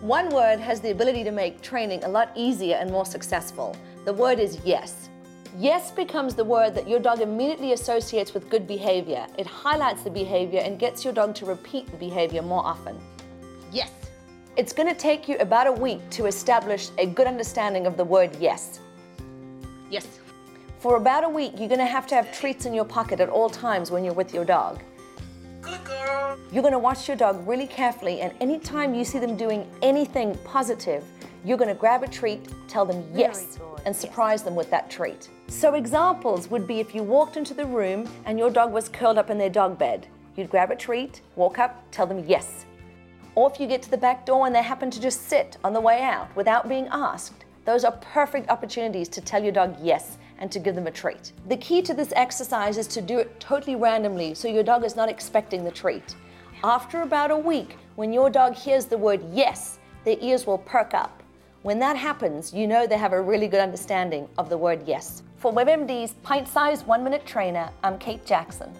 One word has the ability to make training a lot easier and more successful. The word is yes. Yes becomes the word that your dog immediately associates with good behavior. It highlights the behavior and gets your dog to repeat the behavior more often. Yes. It's going to take you about a week to establish a good understanding of the word yes. Yes. For about a week, you're going to have to have treats in your pocket at all times when you're with your dog. Good girl. You're going to watch your dog really carefully, and anytime you see them doing anything positive, you're going to grab a treat, tell them yes, and surprise them with that treat. So, examples would be if you walked into the room and your dog was curled up in their dog bed, you'd grab a treat, walk up, tell them yes. Or if you get to the back door and they happen to just sit on the way out without being asked, those are perfect opportunities to tell your dog yes and to give them a treat. The key to this exercise is to do it totally randomly so your dog is not expecting the treat. After about a week, when your dog hears the word yes, their ears will perk up. When that happens, you know they have a really good understanding of the word yes. For WebMD's Pint Sized One Minute Trainer, I'm Kate Jackson.